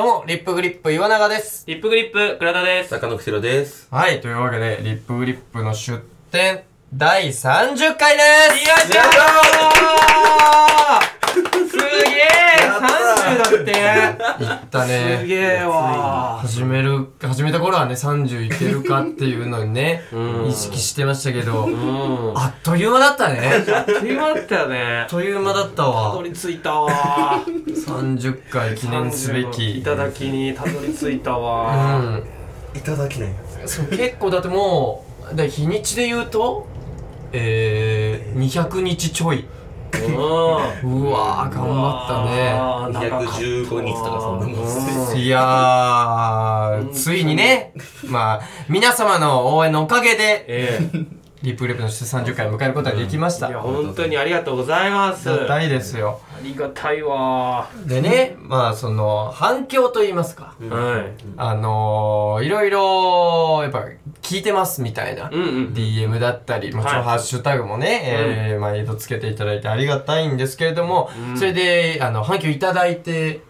どうも、リップグリップ岩永です。リップグリップ、倉田です。坂野くしろです。はい、というわけで、リップグリップの出展、第30回ですよいしょーすげえやった !30 だっていったすね。げえわ始める、始めた頃はね、30いけるかっていうのにね、うん意識してましたけど、うん。ああっという間だったね。っという間だったよねあっ。という間だったたどわ。り着いたわ30回記念すべき。いただきにたどり着いたうわん。いただきない。そう結構だってもう、だ日にちで言うと、えー、200日ちょい。うん。うわー、頑張ったね。あー長かった215日とかそんなもんっすいやー、ついにね、まあ、皆様の応援のおかげで、えリップグリップの出30回を迎えることができました。え。いや、あ本当にありがとうございます。りがたいですよ。ありがたいわでね、まあ、その、反響と言いますか。はい。あのー、いろいろ、やっぱ、聞いてますみたいな。うんうん。DM だったり、もちろんはいハッシュタグもね、えー、毎度つけていただいてありがたいんですけれども、うんそれで、あの、反響いただいて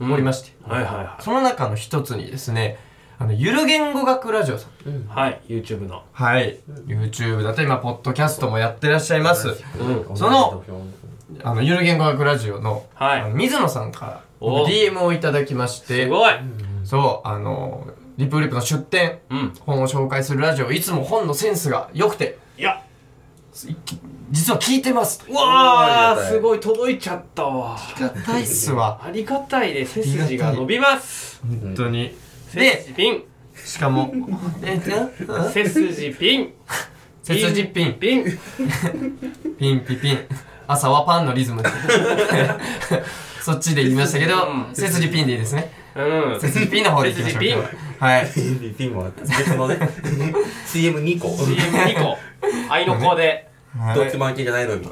おりまして、はいはいはその中の一つにですね、あの、ゆる言語学ラジオさん。い。はい、YouTube の。はい。YouTube だと今、ポッドキャストもやってらっしゃいます。うん。その、あの、ゆる言語学ラジオの、はいあの水野さんから、お DM をいただきまして、すごいそう、あの、リップグリップの出展、うん。本を紹介するラジオ、いつも本のセンスが良くて、いや、実は聞いてます。うわー、ありがたいすごい届いちゃったわ。ありがたいっすわ。ありがたいで、背筋が伸びます。本当に。背で、筋ピン。しかも、背筋ピン。背筋ピン、ピン。ピンピピン。朝はパンのリズムで。そっちで言いましたけどう、ん背筋ピンでいいですね。うん。背筋ピンの方でいきましょう。背筋ピン今日ははい。ピンもあって、でそのね、CM2 個。CM2 個。愛の子で。どっちも案件じゃないのに。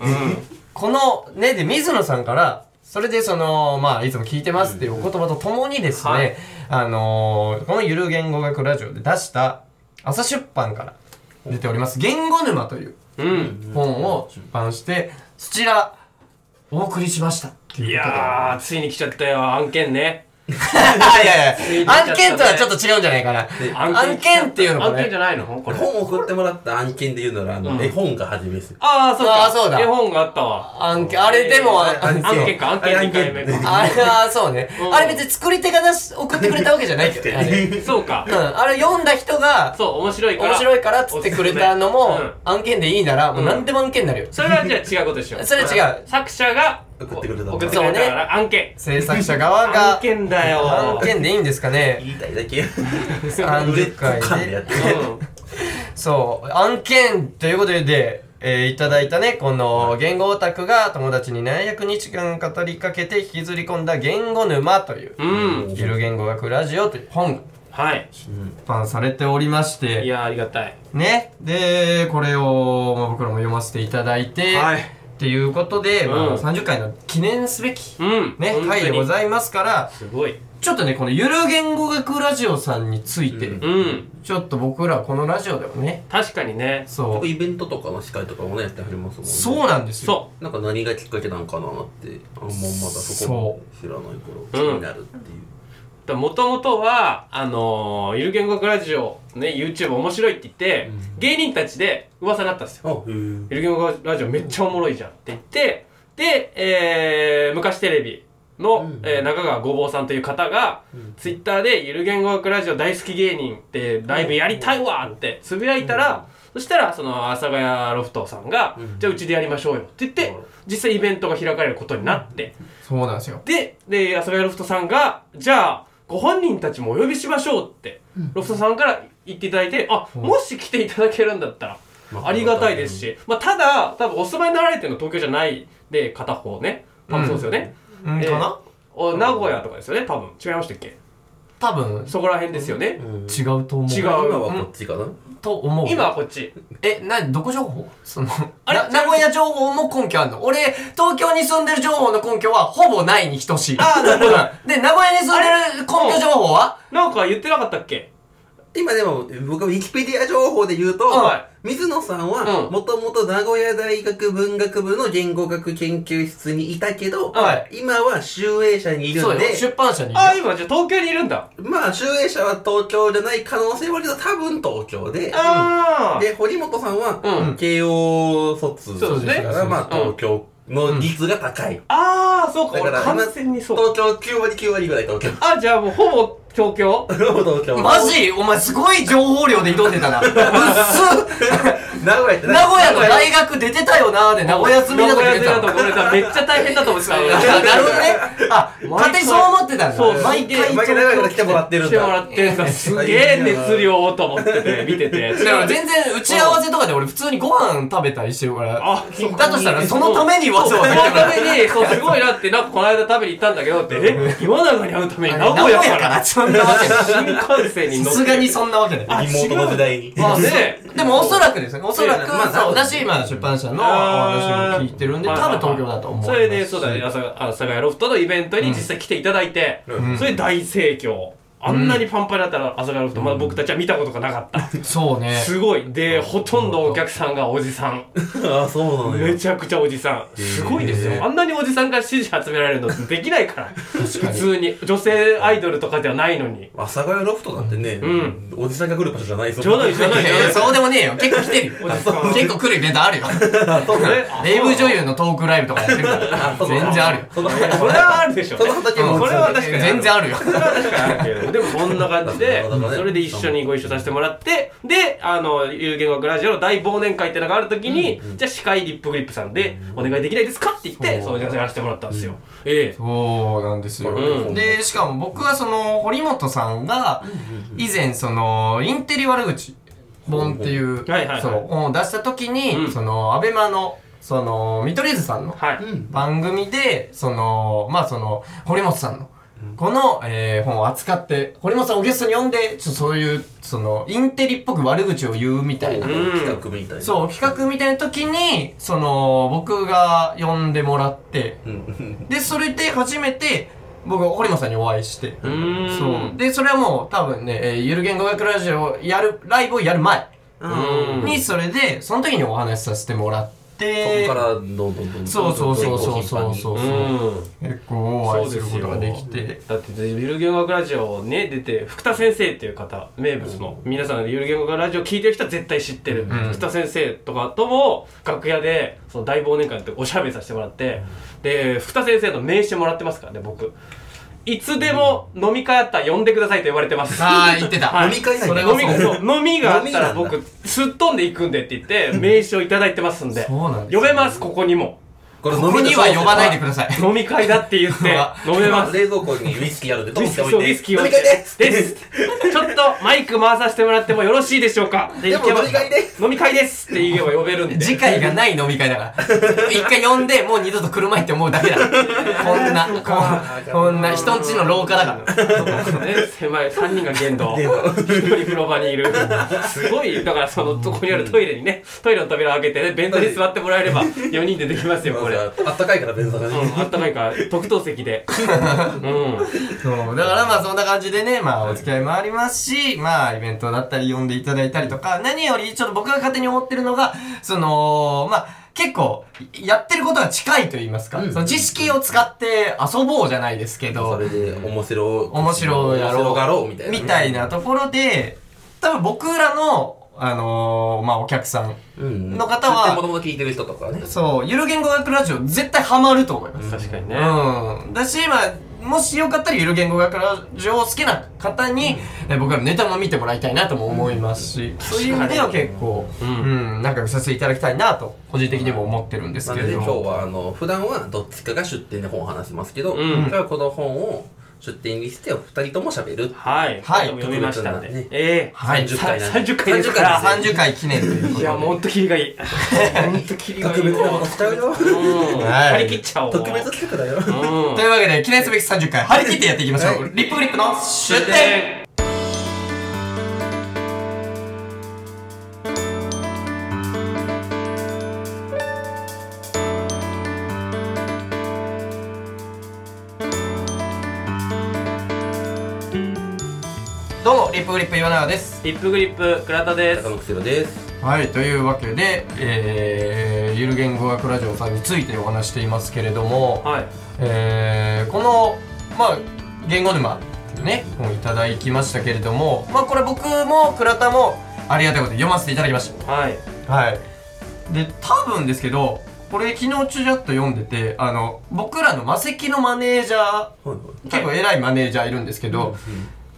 このね、で、水野さんから、それでその、まあ、いつも聞いてますっていうお言葉とともにですね、はいあのーこのゆる言語学ラジオで出した、朝出版から出ております、言語沼といううん。本を出版して、そちら、お送りしましたい。やー、ついに来ちゃったよ、案件ね。いやいや、案件とはちょっと違うんじゃないかな。案件っていうのも案件じね。ゃないのこれ。本を送ってもらった案件で言うなら、あうんの、絵本が初めですよ。あー、そうそうだ絵本があったわ。案件、あれでも、ああれ案件か、案件2回目か。あれはそうねう。んあれ別に作り手が出し、送ってくれたわけじゃないけど。そうかう。ん、あれ読んだ人が、そう、面白いから。面白いからっつってくれたのもうん、案件でいいなら、もう何でも案件になるよ。それはじゃあ違うことでしょ。それ違う。作者が送ってくれた送ってくれたかそうら案件。制作者側が案、件だよ。案件でいいんですかね。言いたいだけ。30回で。やってる。そう、案件ということで、えーいただいたね、この言語オタクが友達に何百日間語りかけて引きずり込んだ言語沼という、うん。うん。ゆる言語学ラジオという本がはい。出版されておりまして、いや、ありがたい。ね。で、これを、まあ、僕らも読ませていただいて、はい。っていうことで、まあうん30回の記念すべき、うん。ね、回でごいざいますから、すごい。ちょっとね、このゆる言語学ラジオさんについて、うんうん。ちょっと僕らこのラジオでもね、確かにね。そう、イベントとかの司会とかもね、やってはりますもんね。そうなんですよ。そなんか何がきっかけなんかなって、あんままだそこも知らないから、気になるっていう。う。もともとは、あのー、ゆる言語学ラジオ、ね、YouTube 面白いって言って、芸人たちで噂になったんですよ。ゆる言語学ラジオめっちゃおもろいじゃんって言って、で、えー、昔テレビの、うん。えー中川ごぼうさんという方が、ツイッターでゆる言語学ラジオ大好き芸人ってライブやりたいわってつぶやいたら、そしたらその阿佐ヶ谷ロフトさんが、うん。じゃあうちでやりましょうよって言って、うん。実際イベントが開かれることになって、そうなんですよ。で、で、阿佐ヶ谷ロフトさんが、じゃあ、ご本人たちもお呼びしましょうって、ロフトさんから言っていただいて、あ、もし来ていただけるんだったら、まあありがたいですし、まあ、ただ、多分お住まいになられてるの東京じゃないで、片方ね。多分そうですよね。うん、えーかな？お名古屋とかですよね、多分。違いましたっけ？多分、そこら辺ですよね。うん。違うと思う。違う。今はこっちかな？と思う。今はこっち。え、な、どこ情報？その、あれ？な名古屋情報も根拠あんの？俺、東京に住んでる情報の根拠はほぼないに等しい。あーなるほど。う んで、名古屋に住んでる根拠情報は？なんか言ってなかったっけ？今でも、僕はウィキペディア情報で言うと、は水野さんうは、んもともと名古屋大学文学部の言語学研究室にいたけど、はい今は集英社にいるそうんよで、出版社にいるあ、今じゃあ東京にいるんだ。まあ、集英社は東京じゃない可能性はあるけど、多分東京で、ああ。で、堀本さんは、うん慶応卒そうですねだから、まあ、うん東京の率が高い。ああ、そうか。俺だから完全にそう。東京9割9割ぐらい東京。あ、じゃあもうほぼ東京東京？マジ？お前すごい情報量で挑んでたな。うっす 名古屋って名古屋の大学出てたよなーで名古屋住みだと名古出てたと俺さ、めっちゃ大変だと思ってた。あなるほどね。あ、勝手にそう思ってたんだ。そう毎回。毎回名古屋から来てもらってるんだ。来てもらってんだ。すげえ熱量と思ってて、見てて。だから全然打ち合わせとかで俺普通にご飯食べたりしてるから。あ、だとしたらそのためにわざわざそのために、そう、すごいなって、なんかこの間食べに行ったんだけどって、え、岩永に会うために名古屋から、そんなわけない。新幹線に乗って。さすがにそんなわけない。リモートの時代に。まあね、でもおそらくですね、おそらく、まあそうだし、まあ出版社のお話も聞いてるんで、多分東京だと思う。それで、そうだね、阿佐ヶ谷ロフトのイベントに実際来ていただいて、うんそれで大盛況。あんなにパンパンだったら阿佐ヶ谷ロフト、まだ僕たちは見たことがなかった。そうね。すごい。で、ほとんどお客さんがおじさん。あ、そうなのよ。めちゃくちゃおじさん。すごいですよ。あんなにおじさんが支持集められるのってできないから。普通に。女性アイドルとかではないのに。阿佐ヶ谷ロフトなんてね、んおじさんが来る場所じゃないぞ。じゃないじゃないいやいやそうでもねえよ。結構来てるよ。おじさん 結構来るイベントあるよ。そうね。レイブ女優のトークライブとかやってるから。全然あるよ。そのそれはあるでしょうそね。の畑もそれは確かに全然あるよ。それは確かにあるけど。でもそんな感じでそれで一緒にご一緒させてもらって、で、あの、有言学ラジオの大忘年会ってのがあるときに、じゃあ司会リップグリップさんでお願いできないですかって言って、そう。やらせてもらったんですよ。ええ。そうなんですよ。うん。で、しかも僕はその、堀本さんが、以前その、インテリ悪口本っていう、はいはいはい。そう、本を出した時に、うん。その、アベマの、その、見取り図さんの。番組で、その、まあその、堀本さんの、この、えー本を扱って、堀本さんをゲストに呼んで、ちょっとそういう、その、インテリっぽく悪口を言うみたいな。うん企画みたいな。そう、企画みたいな時に、その、僕が呼んでもらって、うん。で、それで初めて、僕、堀本さんにお会いして。そう。で、それはもう多分ね、えーゆる言語学ラジオやる、ライブをやる前うんに、それで、その時にお話しさせてもらって、そこからどんどんどんどん。そうそうそうそうそうそううそう。ん。結構お会いすることができて。だってゆる言語学ラジオね出て福田先生っていう方名物の皆さんゆる言語学ラジオ聞いてる人は絶対知ってる、ん福田先生とかとも楽屋でその大忘年会っておしゃべりさせてもらって、で福田先生の名刺もらってますからね僕いつでも飲み会あったら呼んでくださいと言われてます。ああ、言ってた。はい。飲み会なんだ。飲みそう。飲みがあったら僕すっ飛んでいくんでって言って名刺をいただいてますんで。そうなんです呼べますここにもこれここには呼ばないでください。飲み会だって言って 飲めます冷蔵庫にウイスキーあるんで、どうしておいウイスキーを飲み会ですです。ちょっとマイク回させてもらってもよろしいでしょうか？ででも飲み会です飲み会ですって言えば呼べるんで。次回がない飲み会だから。一回呼んで、もう二度と車行って思うだけだ。こんな、こんこんな、人んちの廊下だから。ね、狭い、3人が限度。一人風呂場にいる。すごい、だからその、そこにあるトイレにね、トイレの扉を開けてね、ベントに座ってもらえれば、4人でできますよ、これ。うん、あったかいから、便座がね。あったかいから、特等席で。うん。そう、だからまあそんな感じでね、まあお付き合いもありますし、まあイベントだったり呼んでいただいたりとか、何よりちょっと僕が勝手に思ってるのが、その、まあ結構、やってることが近いと言いますか、うんその知識を使って遊ぼうじゃないですけそど、れで、面白、面白いやろう面白がろうみたいなね。みたいなところで、多分僕らの、あのーまあお客さん、うん。の方はもともと聞いてる人とかね。そう、ゆる言語学ラジオ絶対ハマると思います。確かにね。うん。だし、まあ、もしよかったらゆる言語学ラジオを好きな方に、え僕はネタも見てもらいたいなとも思いますし、そういう意味では結構、ううんん、仲良くさせていただきたいなと、個人的にも思ってるんですけれども。今日は、あの、普段はどっちかが出店で本を話しますけど、うん今日はこの本を出店にして、二人とも喋る。はい。はい読みましたんで。ええはい30回なんで30回ですから。30回記念といや、もうほんとキリがいい。ほんとキリがいい。特別なことしちゃうよ。張り切っちゃおう。特別企画だよ。うんというわけで、記念すべき30回、張り切ってやっていきましょう。はいリップグリップの出店プグリップ岩永です。リップグリップ倉田です。高野くです。はいというわけで、えー、ゆる言語学ラジオさんについてお話していますけれども、はい。えー、このまあ言語沼っていうね本いただきましたけれどもまあこれ僕も倉田もありがたいことで読ませていただきました。はい。はい。で多分ですけどこれ昨日ちゅちゃっと読んでてあの僕らの魔石のマネージャーはいはい。結構偉いマネージャーいるんですけど、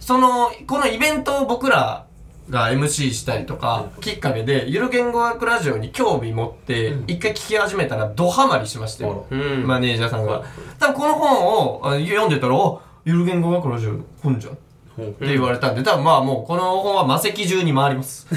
そのこのイベントを僕らが MC したりとか、きっかけでゆる言語学ラジオに興味持ってうん。一回聞き始めたらドハマりしまして、うん。マネージャーさんが。はい多分この本をあ読んでたら「あゆる言語学ラジオの本じゃん」って言われたんで多分まあもうこの本は魔石中に回ります。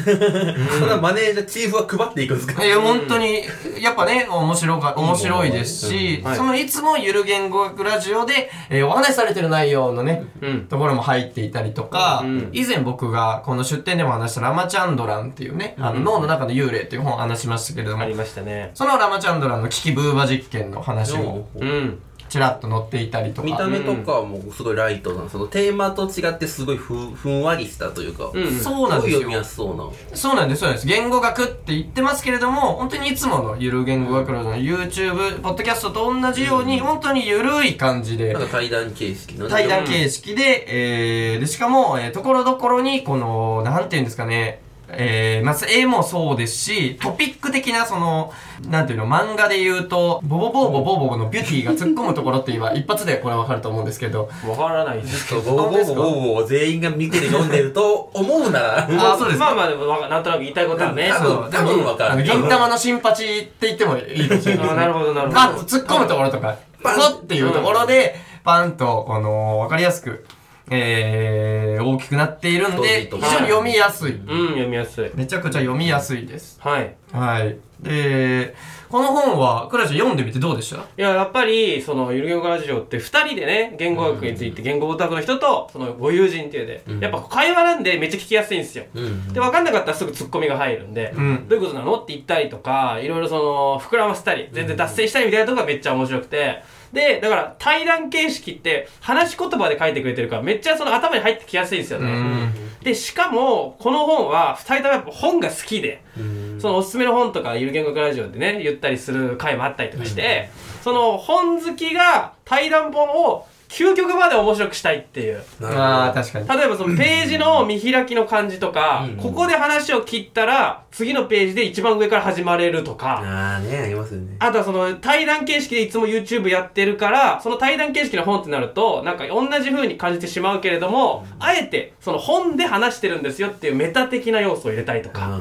そんなマネージャーチーフは配っていくんですか？いや、本当に、やっぱね、面白か、面白いですし、いそのいつもゆる言語学ラジオで、えーお話しされてる内容のね、うん。ところも入っていたりとか、うん。以前僕がこの出展でも話したラマチャンドランっていうね、あの脳の中の幽霊っていう本を話しましたけれども、ありましたね。そのラマチャンドランの危機ブーバ実験の話もうんちらっと載っていたりとか、見た目とかもすごいライトなそのテーマと違ってすごいふふんわりしたというか。うん。そうなんですよ。読みやすそうなそうなんです、そうなんです。言語学って言ってますけれども、本当にいつものゆる言語学の。YouTube、ポッドキャストと同じように、本当にゆるい感じで。なん、か対談形式のね。対談形式で、えー、で、しかも、えー、ところどころに、この、なんていうんですかね、えー、まず絵もそうですし、トピック的な、その、なんていうの、漫画で言うと、ボボボーボボーボーのビューティーが突っ込むところって言えば、一発でこれわかると思うんですけど、わからないですそうボーボーボーボーボー全員が見てる読んでると思うなら。あそうですまあまあでもなんとなく言いたいことはね。多分多分わかる。あの銀玉の新八って言ってもいいかもしれない。ですね。あなるほどなるほど。パンと突っ込むところとか、パン。っていうところで、パンと、この、わかりやすく、えー、大きくなっているんで、非常に読みやすい。うん読みやすいめちゃくちゃ読みやすいです。はいはい。で、この本は、クラちゃん読んでみてどうでした？いや、やっぱり、その、ゆる言語ラジオって二人でね、言語学について、言語オタクの人と、その、ご友人っていうで、うんやっぱ会話なんでめっちゃ聞きやすいんですよ。うんで、分かんなかったらすぐツッコミが入るんで、うん。どういうことなの？って言ったりとか、いろいろその、膨らませたり、全然脱線したりみたいなとこがめっちゃ面白くて、で、だから、対談形式って、話し言葉で書いてくれてるから、めっちゃその頭に入ってきやすいんですようね。ん。で、しかも、この本は、二人ともやっぱ本が好きで、うんそのおすすめの本とか、ゆる言語学ラジオでね、言ったりする回もあったりとかして、その本好きが対談本を究極まで面白くしたいっていう。ああ、確かに。例えばそのページの見開きの感じとかうん、ここで話を切ったら、次のページで一番上から始まれるとか、ああねありますよね。あとはその対談形式でいつも YouTube やってるから、その対談形式の本ってなると、なんか同じ風に感じてしまうけれども、あえてその本で話してるんですよっていうメタ的な要素を入れたりとか、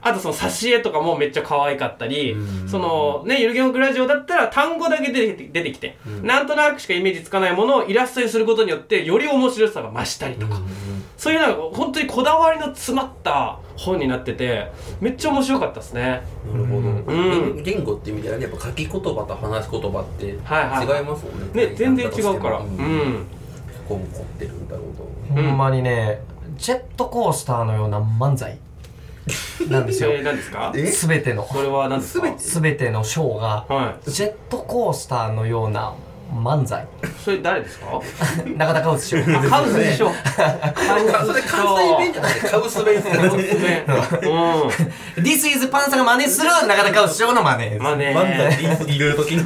あとその挿絵とかもめっちゃ可愛かったり。うん、そのね、ゆる言語ラジオだったら単語だけ出て出てきて、うん。なんとなくしかイメージつかないものをイラストにすることによって、より面白さが増したりとか、そういうなんか本当にこだわりの詰まった本になってて、めっちゃ面白かったですね。なるほど、うん。言言語っていう意味ではねやっぱ書き言葉と話し言葉って違いはいはい。ますもんね。ね、全然違うから。ううん。ん。こう凝ってるんだろうと。ほんまにね、ジェットコースターのような漫才なんですよ。えー、何ですか？え？すべての、それは何ですか？すべてのショーが、はジェットコースターのような漫才。い。それ誰ですか？中田カウス師匠。あ、カウスでしょ。カウスそれ関西弁じゃなくてカウス弁ですからカウス弁。う This is パンサが真似する中田カウス師匠の真似です。ん。まあね。漫才入れる時の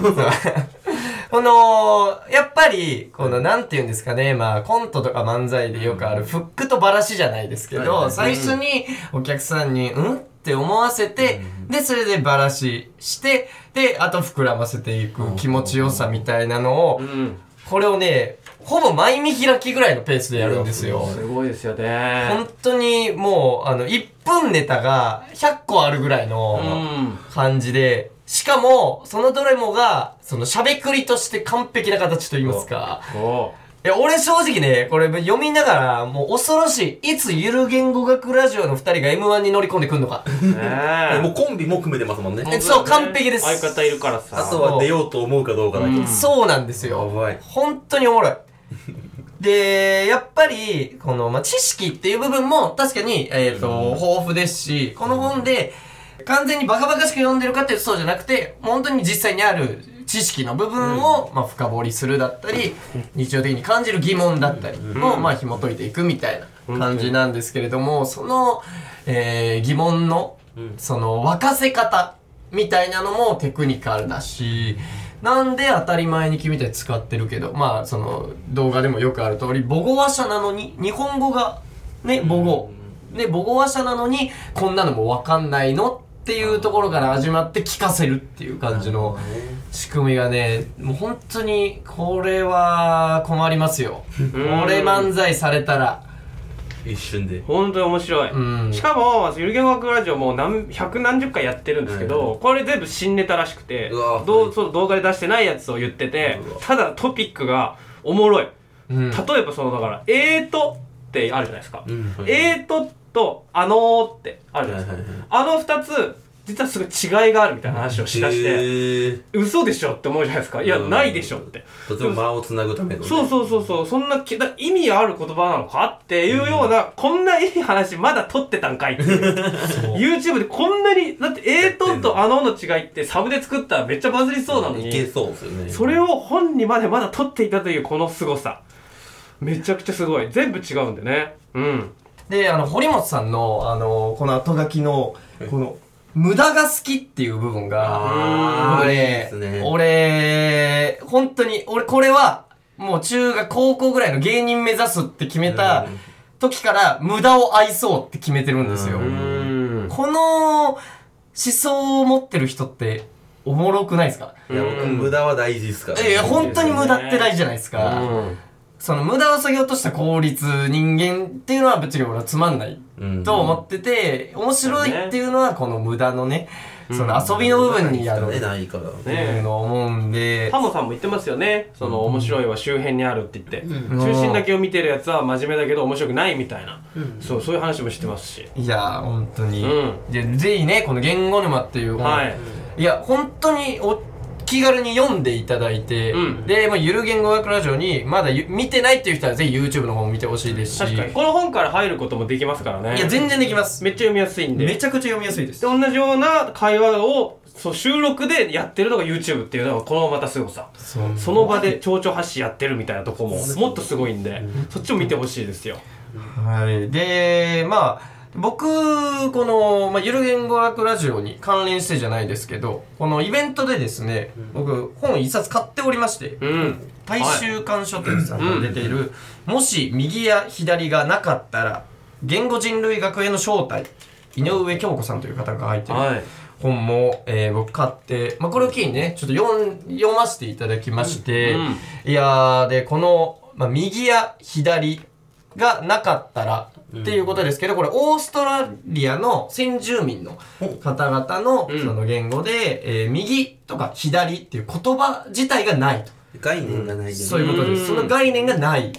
この、やっぱり、この、なんて言うんですかね、まあ、コントとか漫才でよくある、フックとバラシじゃないですけど、最初にお客さんに、うん？って思わせて、で、それでバラシして、で、あと膨らませていく気持ちよさみたいなのをう、ん。これをね、ほぼ前見開きぐらいのペースでやるんですよ。すごいですよね。本当にもう、あの、1分ネタが100個あるぐらいのうん。感じで、しかも、そのどれもが、その、しゃべくりとして完璧な形と言いますか。おいや、俺正直ね、これ読みながら、もう恐ろしい。いつゆる言語学ラジオの二人が M1 に乗り込んでくんのか。ねえ。もうコンビも組めてますもんねえそう完璧です相方いるからさ。あとは出ようと思うかどうかだけうんそうなんですやよ。ばい本当におもろい。で、やっぱり、この、まあ、知識っていう部分も確かに、えっ、と、豊富ですし、この本で、完全にバカバカしく読んでるかっていうとそうじゃなくて、本当に実際にある知識の部分を、まあ、深掘りするだったり、日常的に感じる疑問だったりを、まあ、紐解いていくみたいな感じなんですけれども、その、えー疑問の、うん。その沸かせ方みたいなのもテクニカルだし、なんで当たり前に君たち使ってるけど、まあその動画でもよくある通り、母語話者なのに、日本語がね、母語。で、母語話者なのに、こんなのもわかんないのっていうところから始まって聞かせるっていう感じの仕組みがね、もう本当に、これは困りますよ。これ漫才されたら。一瞬で。本当に面白い、うん。しかもゆる言語学ラジオもう何百何十回やってるんですけど、これ全部新ネタらしくてどうそう動画で出してないやつを言っててただトピックがおもろい。うん。例えばそのだから「えーと」ってあるじゃないですか「うん。えーと」と「あのー」ってあるじゃないですか、あの二つ実はすごい違いがあるみたいな話をしだして嘘でしょって思うじゃないですか。いや、うん。ないでしょって。とても間をつなぐためのね。そうそうそうそう、そんなきだ意味ある言葉なのかっていうような、こんないい話まだ撮ってたんかいっていう。YouTube でこんなに、だって、えーととあのの違いってサブで作ったらめっちゃバズりそうなのいけに、そうですよね。それを本にまでまだ撮っていたというこの凄さ。めちゃくちゃすごい。全部違うんでね。うん。で、あの、堀本さんの、あの、この後書きの、この、無駄が好きっていう部分が、俺ね、俺、本当に、俺これは、もう中学、高校ぐらいの芸人目指すって決めたうん。時から、無駄を愛そうって決めてるんですよ。この思想を持ってる人って、おもろくないですか？いや僕無駄は大事ですからいや、本当に無駄って大事じゃないですか。うんその無駄を削ぎ落とした効率、人間っていうのは別に俺はつまんないうんと思ってて、面白いっていうのはこの無駄のね、その遊びの部分にあるねっないからていうのを思うんでタ、モさんも言ってますよね。その、面白いは周辺にあるって言って。ん中心だけを見てるやつは真面目だけど面白くないみたいな。そう、そういう話もしてますし。いやー、本当に。うんで、ぜひね、この言語沼っていう本、はい。いや、本当にお気軽に読んでいただいて、うんで、まあ、ゆる言語学ラジオに、まだゆ見てないっていう人はぜひ YouTube の方も見てほしいですし、確かに。この本から入ることもできますからね。いや、全然できます。めっちゃ読みやすいんで。めちゃくちゃ読みやすいですで。同じような会話をそう収録でやってるのが YouTube っていうのがこのまたすごさその場で蝶々発信やってるみたいなとこももっとすごいんでそっちも見てほしいですよはい。で、まあ、僕、この、まあ、ゆる言語学ラジオに関連してじゃないですけど、このイベントでですね、僕、本一冊買っておりまして、うん。大衆館書店さんから出ている、もし右や左がなかったら、言語人類学への正体、井上京子さんという方が書いてるはい。本も、えー僕買って、まあ、これを機にね、ちょっと読ん読ませていただきまして、うん。いやー、で、この、まあ、右や左がなかったら、っていうことですけど、これオーストラリアの先住民の方々のうんその言語で、えー右とか左っていう言葉自体がないと。概念がないそういうことです。うんその概念がない。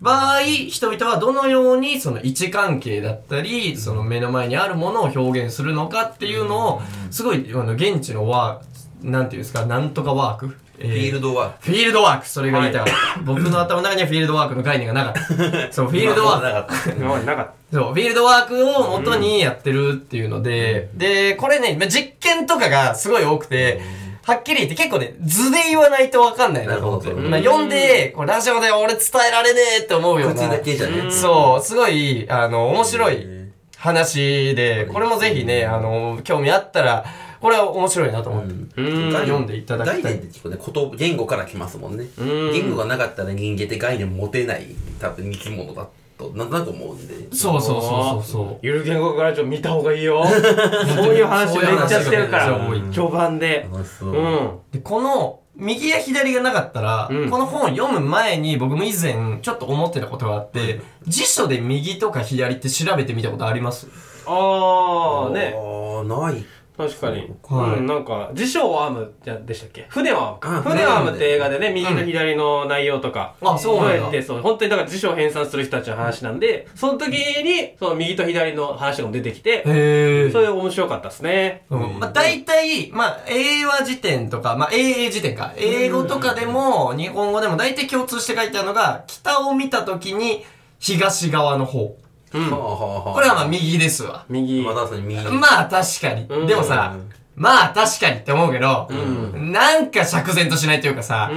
場合、人々はどのようにその位置関係だったり、その目の前にあるものを表現するのかっていうのを、すごい、あの、現地のワーク、なんていうんですか、なんとかワーク。フフィールドはフィールドワーク、それが言いたかった。僕の頭の中にはフィールドワークの概念がなかった。そう、フィールドワーク。なかった今までなかっそう、フィールドワークを元にやってるっていうので、で、これね、まあ実験とかがすごい多くて、はっきり言って結構ね、図で言わないとわかんないなと思って。なるほどまあ読んで、こうラジオで俺伝えられねえって思うよう口な。だけじゃねそう、すごい、あの、面白いへ話で、これもぜひね、あの、興味あったら、これは面白いなと思って。たうん。読んでいただきたい。概念って結構ね言言語から来ますもんね。うん。言語がなかったら人間って概念持てない多分生き物だとなんとなく思うんで。そうそうそうそうそう。ゆる言語学ラジオ見た方がいいよ。そういう話めっちゃしてるから。序盤で。楽しそう。うん。で、この、右や左がなかったら、うん。この本読む前に僕も以前ちょっと思ってたことがあって、辞書で右とか左って調べてみたことあります？ああね。ああない確かに。はいうん、なんか、辞書を編むじゃでしたっけ？船を編むか。あ船を編むって映画でね、右と左の内容とか。あそうなんだどやって、そう、本当にだから辞書を編纂する人たちの話なんで、その時に、その右と左の話も出てきて、へそれ面白かったですね。うんまあ、大体、まあ、英和辞典とか、まあ、英英辞典か。英語とかでも、日本語でも大体共通して書いてあるのが、北を見たときに、東側の方。これはまあ、右ですわ。右。まあ確かに。右まあ、確かに。うん。でもさ、まあ、確かにって思うけど、ん。なんか釈然としないというかさ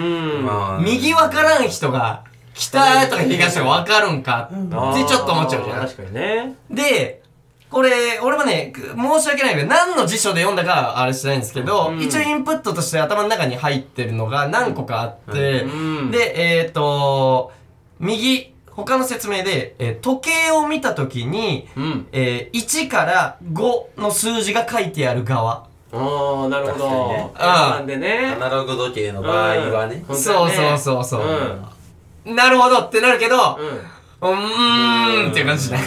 右わからん人が、北とか東とか分かるんかってちょっと思っちゃうじゃん。確かにね。で、これ、俺もね、く申し訳ないけど、何の辞書で読んだかはあれしてないんですけど、うん。一応インプットとして頭の中に入ってるのが何個かあって、うん。で、えっ、と、右、他の説明で、えー時計を見たときに、うん。えー1から5の数字が書いてある側。ああ、なるほ確かにねど。なんでねア。ナログ時計の場合はねうんそうそうそうそううん。なるほどってなるけど、うん。うーんっていう感じね。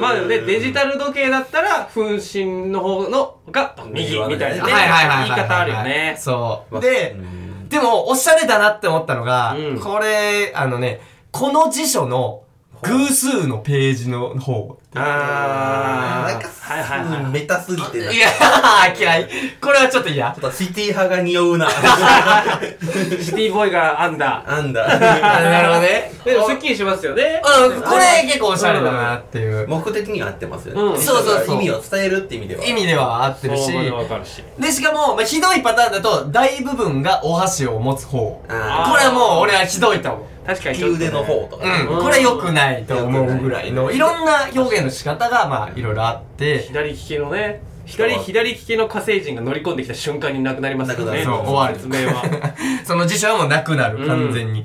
まあでもね、デジタル時計だったら、分身の方のが右みたいなね。はいはいはいはい。言い方あるよね。そう。までう、んでも、おしゃれだなって思ったのが、うんこれ、あのね、この辞書の偶数のページの方。あー。なんかはいはいはい。メタすぎてな。いやー、嫌い。これはちょっと嫌。ちょっとシティ派が匂うな。シティボーイが編んだ。なんだ。なるほどね。でも、すっきりしますよね。うん、これ結構おしゃれだなっていう目的には合ってますよね。うんそうそうそう意味を伝えるって意味では。意味では合ってるしそう、わかるし。で、しかも、まあ、ひどいパターンだと、大部分がお箸を持つ方。あこれはもう俺はひどいと思う。ー確かにね。右腕の方とかね。うん、これ良くないと思うぐらいの、いろんな表現の仕方が、まあ、いろいろあって、左利きのね、左、左利きの火星人が乗り込んできた瞬間になくなりますよね。なくなるそう終わる説明は。その辞書はもうなくなる、うん完全に。っ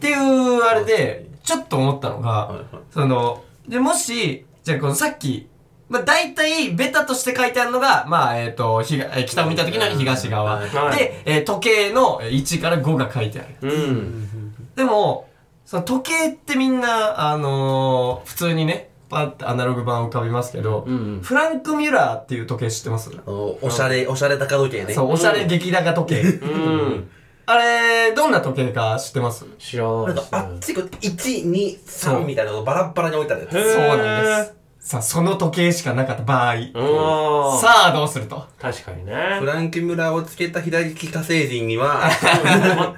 ていう、あれで、ちょっと思ったのが、はいはいその、で、もし、じゃあこのさっき、まあ、大体、ベタとして書いてあるのが、まあ、えっ、と、ひがえー北を見た時の東側。で、えー時計のえー1から5が書いてある。うん。でも、その時計ってみんな、あのー普通にね、パッてアナログ版浮かびますけど、うんフランク・ミュラーっていう時計知ってます？あのおしゃれ、おしゃれ高時計ね。そう、おしゃれ激高時計。うん。あれ、どんな時計か知ってます？知らなんか、あっちこっち、1、2、そう3みたいなのがバラッバラに置いてあるやつ。へーそうなんです。さあ、その時計しかなかった場合。うん。さあ、どうすると？確かにねフ。ランクムラをつけた左利き火星人には、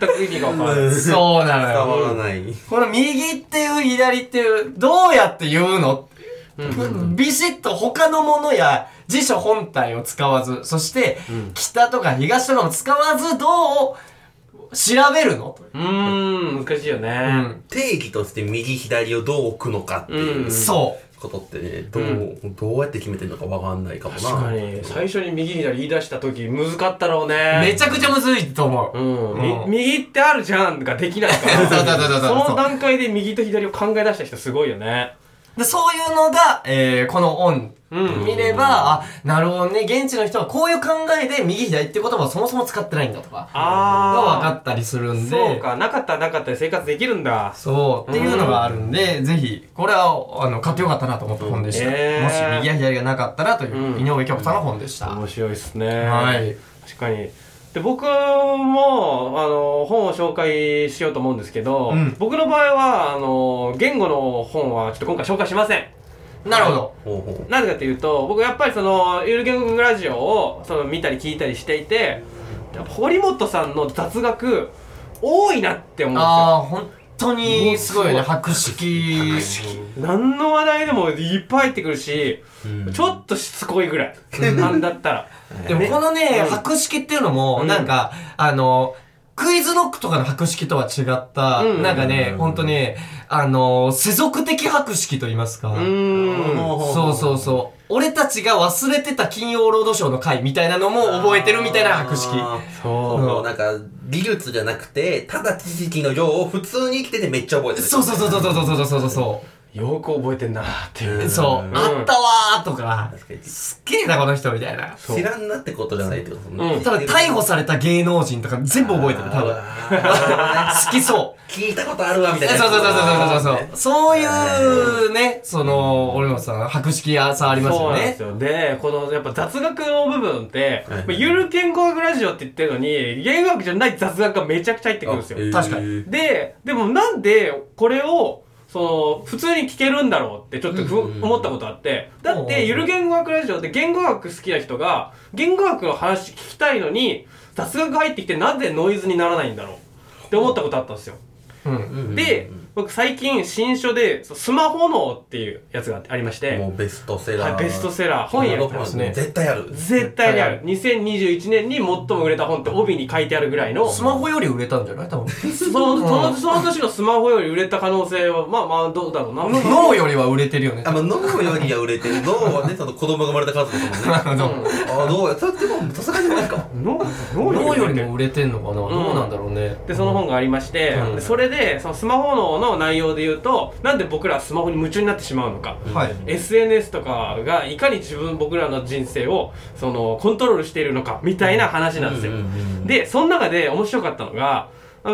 全く意味がわからない。そうなの伝わよ。らない。この右っていう左っていう、どうやって言うの？ビシッと他のものや辞書本体を使わず、そして、北とか東とかも使わず、どう調べるの？うーん、難しいようね。ん。定義として右左をどう置くのかっていううんそことってね、どう、どうやって決めてるのかわかんないかもな。確かに、最初に右左言い出した時、難かったろうう。ね。めちゃくちゃむずいと思う。うん。みうん右ってあるじゃんができないから。その段階で右と左を考え出した人すごいよね。でそういうのが、えー、このオン。うん見れば、あ、なるほどね。現地の人はこういう考えで右左って言葉をそもそも使ってないんだとか、があ分かったりするんで。そうか、なかったらなかったで生活できるんだ。そう、っていうのがあるんで、ぜひ、これは、あの、買ってよかったなと思った本でした。へーもし右や左がなかったらという、うん井上京子さんの本でした。面白いですね。はい。確かに。で、僕も、あの、本を紹介しようと思うんですけど、うん僕の場合は、あの、言語の本はちょっと今回紹介しません。なるほど。なぜかというと、僕やっぱりその、ゆる言語ラジオをその見たり聞いたりしていて、やっぱ堀本さんの雑学、多いなって思うんですよ。当にすごいよね。博識。何の話題でもいっぱい入ってくるし、うんちょっとしつこいぐらい。なんだったら。でもこのね、うん博識っていうのも、うんなんか、あの、クイズノックとかの博識とは違った、うんなんかね、ほんとね、あの、世俗的博識と言いますか。うーん。そうそうそう。俺たちが忘れてた金曜ロードショーの回みたいなのも覚えてるみたいなそそうなんか、技術じゃなくて、ただ知識の量を普通に生きててめっちゃ覚えてる。そうそうそうそうそうそうそうそう。よく覚えてんなっていう。そう、うんあったわーとか、確かにすっげえなこの人みたいな。知らんなってことじゃないってことうんただ逮捕された芸能人とか全部覚えてる、多分。好きそう。聞いたことあるわ、みたいな。そうそうそうそうそうそう。そういうね、その、俺もさ、博識さありますよねそうなんです。よ。で、このやっぱ雑学の部分って、ゆる言語学ラジオって言ってるのに、言語学じゃない雑学がめちゃくちゃ入ってくるんですよ。確かにで、でもなんでこれを、その、普通に聞けるんだろうってちょっと思ったことあって、だって、ゆる言語学ラジオって言語学好きな人が、言語学の話聞きたいのに、雑学入ってきてなぜノイズにならないんだろうって思ったことあったんですよ。で、僕最近新書で、そうスマホ脳っていうやつがありまして、もうベストセラー。はいベストセラー本屋に行きますね絶対ある。絶対にある。2021年に最も売れた本って帯に書いてあるぐらいの、スマホより売れたんじゃない？多分。その、その、その年のスマホより売れた可能性は、まあまあ、どうだろうな。脳よりは売れてるよね。あ、まあ、脳よりは売れてる。脳はね、その子供が生まれた数ですもんね。あ、脳や。それってもうさすがに無理か。脳脳よりもも売れてんのかな？どうなんだろうね。でその本がありまして、それでそのスマホ脳の内容で言うとなんで僕らはスマホに夢中になってしまうのか、はい。SNS とかがいかに自分僕らの人生をそのコントロールしているのかみたいな話なんですよ、でその中で面白かったのが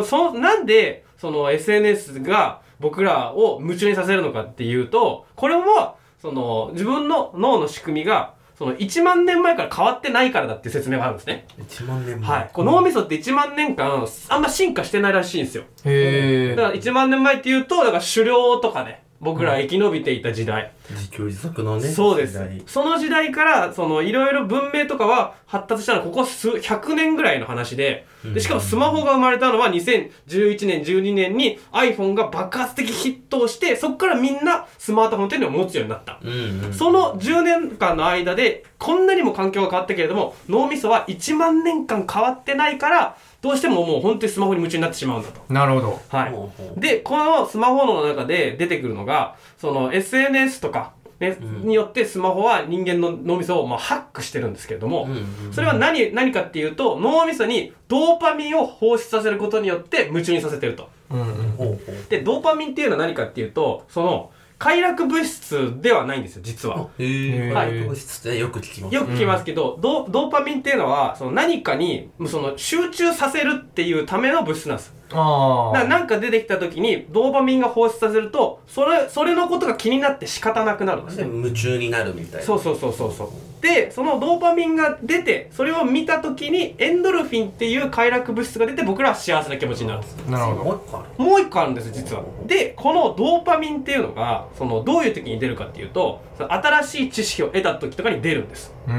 そのなんでその SNS が僕らを夢中にさせるのかっていうとこれはその自分の脳の仕組みがその1万年前から変わってないからだっていう説明があるんですね。1万年前。はい。こう脳みそって1万年間あんま進化してないらしいんですよ。へだから1万年前っていうと、だから狩猟とかね、僕ら生き延びていた時代。自給自足のね。そうです。その時代から、そのいろいろ文明とかは発達したのはここ数100年ぐらいの話で、でしかもスマホが生まれたのは2011年、12年に iPhone が爆発的ヒットをして、そこからみんなスマートフォンっていうのを持つようになった。うんうん。その10年間の間で、こんなにも環境が変わったけれども、脳みそは1万年間変わってないから、どうしてももう本当にスマホに夢中になってしまうんだと。なるほど。はいで、このスマホの中で出てくるのが、その SNS とか、ねうんによってスマホは人間の脳みそをまあハックしてるんですけれども、うんうんそれは何、何かっていうと、脳みそにドーパミンを放出させることによって夢中にさせてると。で、ドーパミンっていうのは何かっていうと、その、快楽物質ではないんですよ、実は。へえ。はい物質ってよく聞きます。よく聞きますけど、ドドーパミンっていうのは、その何かに、その集中させるっていうための物質なんです。ああ。だなんか出てきた時に、ドーパミンが放出させると、それ、それのことが気になって仕方なくなるんですでね。夢中になるみたいな。そうそうそうそうそう。で、そのドーパミンが出て、それを見た時に、エンドルフィンっていう快楽物質が出て、僕らは幸せな気持ちになるんです。なるほど。もう一個ある。もう一個あるんです実は。で、このドーパミンっていうのが、その、どういう時に出るかっていうと、新しい知識を得た時とかに出るんです。うんう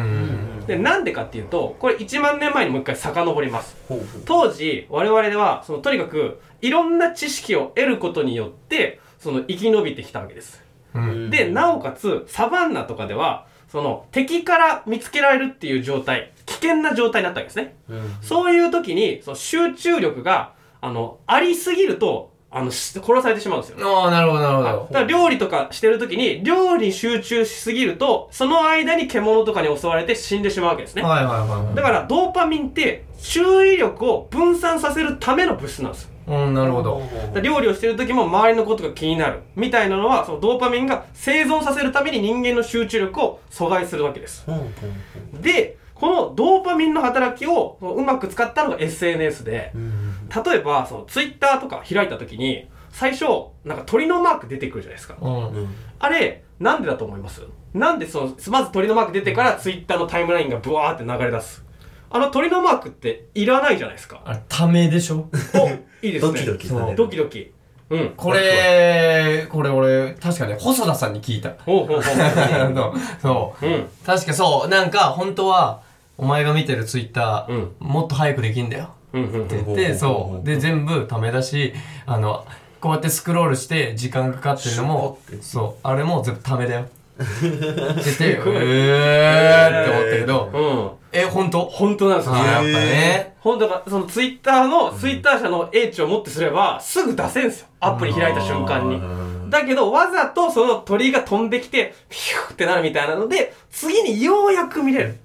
ん。で、なんでかっていうと、これ1万年前にもう一回遡ります。ほうほう。当時、我々では、その、とにかく、いろんな知識を得ることによって、その、生き延びてきたわけです。うん。で、なおかつ、サバンナとかでは、その、敵から見つけられるっていう状態、危険な状態になったわけですね。うんそういう時に、その集中力が、あの、ありすぎると、あの、し殺されてしまうんですよ。ああ、なるほど、なるほだど。から料理とかしてる時に、料理に集中しすぎると、その間に獣とかに襲われて死んでしまうわけですね。はいはいはいだから、ドーパミンって、注意力を分散させるための物質なんです。はい。うん、なるほど。料理をしてる時も周りのことが気になる。みたいなのは、そのドーパミンが生存させるために人間の集中力を阻害するわけです。で、このドーパミンの働きをうまく使ったのが SNS で例えば、そのツイッターとか開いた時に、最初、なんか鳥のマーク出てくるじゃないですか。うん。うんあれ、なんでだと思います？なんでその、まず鳥のマーク出てからツイッターのタイムラインがブワーって流れ出す？あの鳥のマークっていらないじゃないですか。あれ、ためでしょ？お、いいですね。ドキドキされるドキドキ。うん。これ、これ俺、確かね、細田さんに聞いた。ほうほうほう。そうそう。うん。確かそう、なんか、本当は、お前が見てるツイッター、うんもっと早くできんだよ。うんうんって言って、そう。で、全部ためだし、あの、こうやってスクロールして時間かかってるのもそう。あれも全部ためだよ。って言って、えーって思ったけど、うん。え、本当？本当なんですよ。やっぱね。本当だ、そのツイッターの、ツイッター社の英知をもってすれば、すぐ出せんすよ。アプリ開いた瞬間に。だけど、わざとその鳥が飛んできて、ピューってなるみたいなので、次にようやく見れる。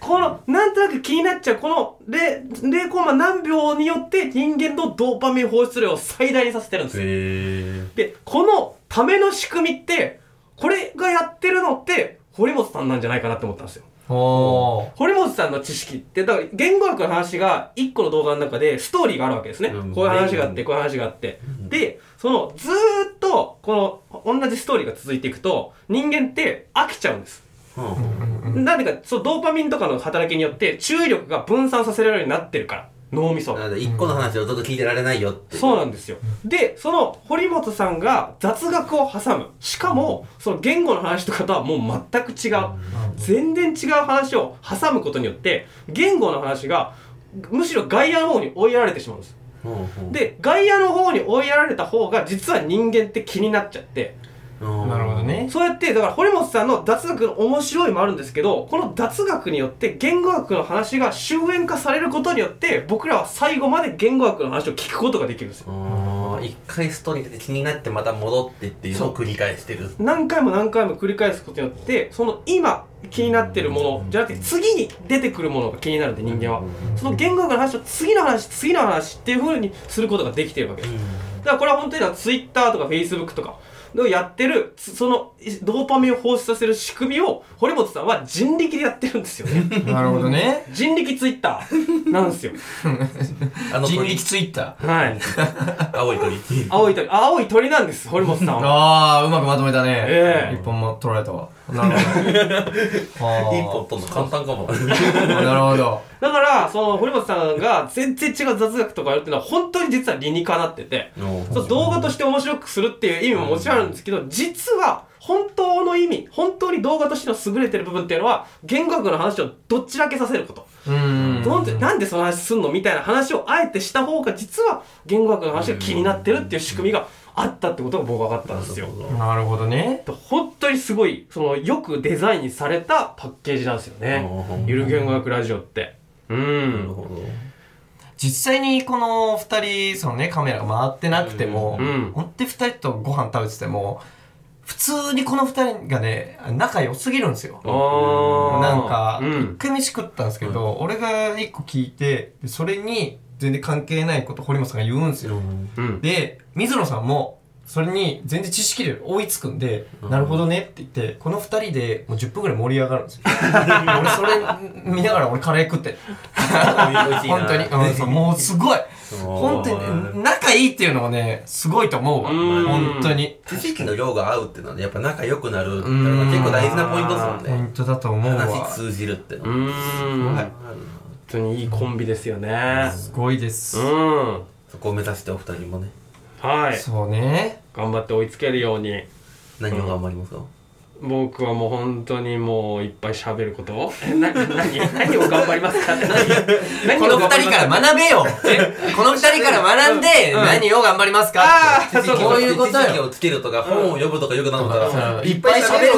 この、なんとなく気になっちゃう、この0、0コマ何秒によって人間のドーパミン放出量を最大にさせてるんですよ。へで、このための仕組みって、これがやってるのって、堀本さんなんじゃないかなって思ったんですよ。堀本さんの知識って、だから言語学の話が一個の動画の中でストーリーがあるわけですね。うんこういう話があって、こういう話があって。で、そのずーっと、この同じストーリーが続いていくと、人間って飽きちゃうんです。うんなんでか、そう、ドーパミンとかの働きによって注意力が分散させられるようになってるから。脳みそ一個の話をずっと聞いてられないよってそうなんですよ。で、その堀本さんが雑学を挟む。しかも、その言語の話とかとはもう全く違う。全然違う話を挟むことによって、言語の話が、むしろ外野の方に追いやられてしまうんです。うんで外野の方に追いやられた方が実は人間って気になっちゃってうんなるほどね。そうやってだから堀本さんの雑学の面白いもあるんですけどこの雑学によって言語学の話が終焉化されることによって僕らは最後まで言語学の話を聞くことができるんですよ。あー一回ストーリーで気になってまた戻ってっていうのを繰り返してる。何回も何回も繰り返すことによってその今気になってるものじゃなくて次に出てくるものが気になるんで人間は。その言語学の話を次の話次の話っていう風にすることができてるわけです。だからこれは本当にツイッターとかフェイスブックとかのやってるつそのドーパミンを放出させる仕組みを堀本さんは人力でやってるんですよね なるほどね。人力ツイッター なんですよあの鳥人力ツイッター。はい 青い鳥青い鳥青い鳥なんです堀本さんはああ、うまくまとめたね。ええ一本も取られたわ。なるほど。一本取るの簡単かもなるほど。だからその堀本さんが全然違う雑学とかやるっていうのは本当に実は理にかなっててそう動画として面白くするっていう意味ももちろんあるんですけど実は本当の意味本当に動画としての優れてる部分っていうのは言語学の話をどっちらけさせること、うーん。なんでなんでその話すんのみたいな話をあえてした方が実は言語学の話が気になってるっていう仕組みがあったってことが僕分かったんですよ。なるほど。ね。本当にすごいそのよくデザインされたパッケージなんですよね。うんゆる言語学ラジオって。うなるんほど。実際にこの二人、そのね、カメラが回ってなくても、うん。ほんって二人とご飯食べてても、普通にこの二人がね、仲良すぎるんですよ。なんか、一うん。回飯食ったんですけど、俺が一個聞いて、でそれに全然関係ないこと堀本さんが言うんですよ。うんで、水野さんも、それに全然知識で追いつくんで、うんなるほどねって言って、この二人でもう10分くらい盛り上がるんですよ。俺それ見ながら俺カレー食ってる。本当に。うん、そうもうすごい。本当に、仲いいっていうのはね、すごいと思うわ。うん本当に。知識の量が合うっていうのはねやっぱ仲良くなるってうんいうのが結構大事なポイントですもんポインねトだと思うわ。話通じるってのうーんはい本当にいいコンビですよね。すごいです。うん。そこを目指してお二人もね。はい。そうね。頑張って追いつけるように。何を頑張りますか？僕はもう本当にもういっぱい喋ることえな 何何を頑張りますか？っ て何何この二人から学べよ。この二人から学んで、うん。何を頑張りますか？ってあーそうこういうことよ。をつけるとか本を読むとかよくなるから。いっぱい喋る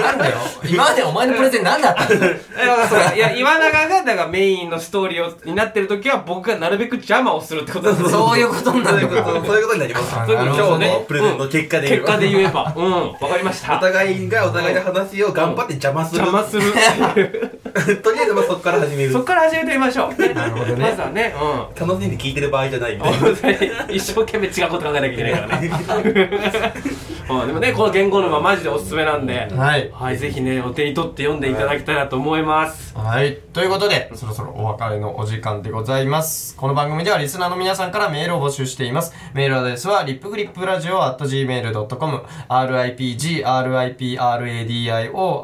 なんだよ。今までお前のプレゼン何だったの？いやそういや岩永がだからメインのストーリーをになってる時は僕がなるべく邪魔をするってことなんですよそういうことになそういるのか。うことそういうことになります。あそういうことなるほどね今日ね。プレゼンの結果で言えば。結果で言えばうん。わかりましおた互いがお互いの話を頑張って邪魔する。邪魔する。っていうとりあえずまあそこから始める。そっから始めてみましょう。ねなるほどね。まずはねうん。楽しんで聞いてる場合じゃないみたいな一生懸命違うこと考えなきゃいけないからね うんでもねこの言語沼マジでおすすめなんではい。はいぜひねお手に取って読んでいただきたいなと思いますはい。ということで、そろそろお別れのお時間でございます。この番組ではリスナーの皆さんからメールを募集しています。メールアドレスは、リップグリップラジオ at gmail.com、ripgradio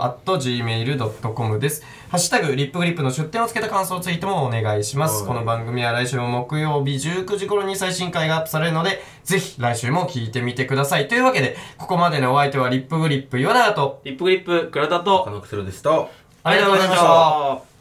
at gmail.com です。ハッシュタグ、リップグリップの出典をつけた感想ツイートもお願いします。はいこの番組は来週も木曜日19時頃に最新回がアップされるので、ぜひ来週も聞いてみてください。というわけで、ここまでのお相手はリップグリップ岩永と、リップグリップ倉田と他のクセロでしたありがとうございました。た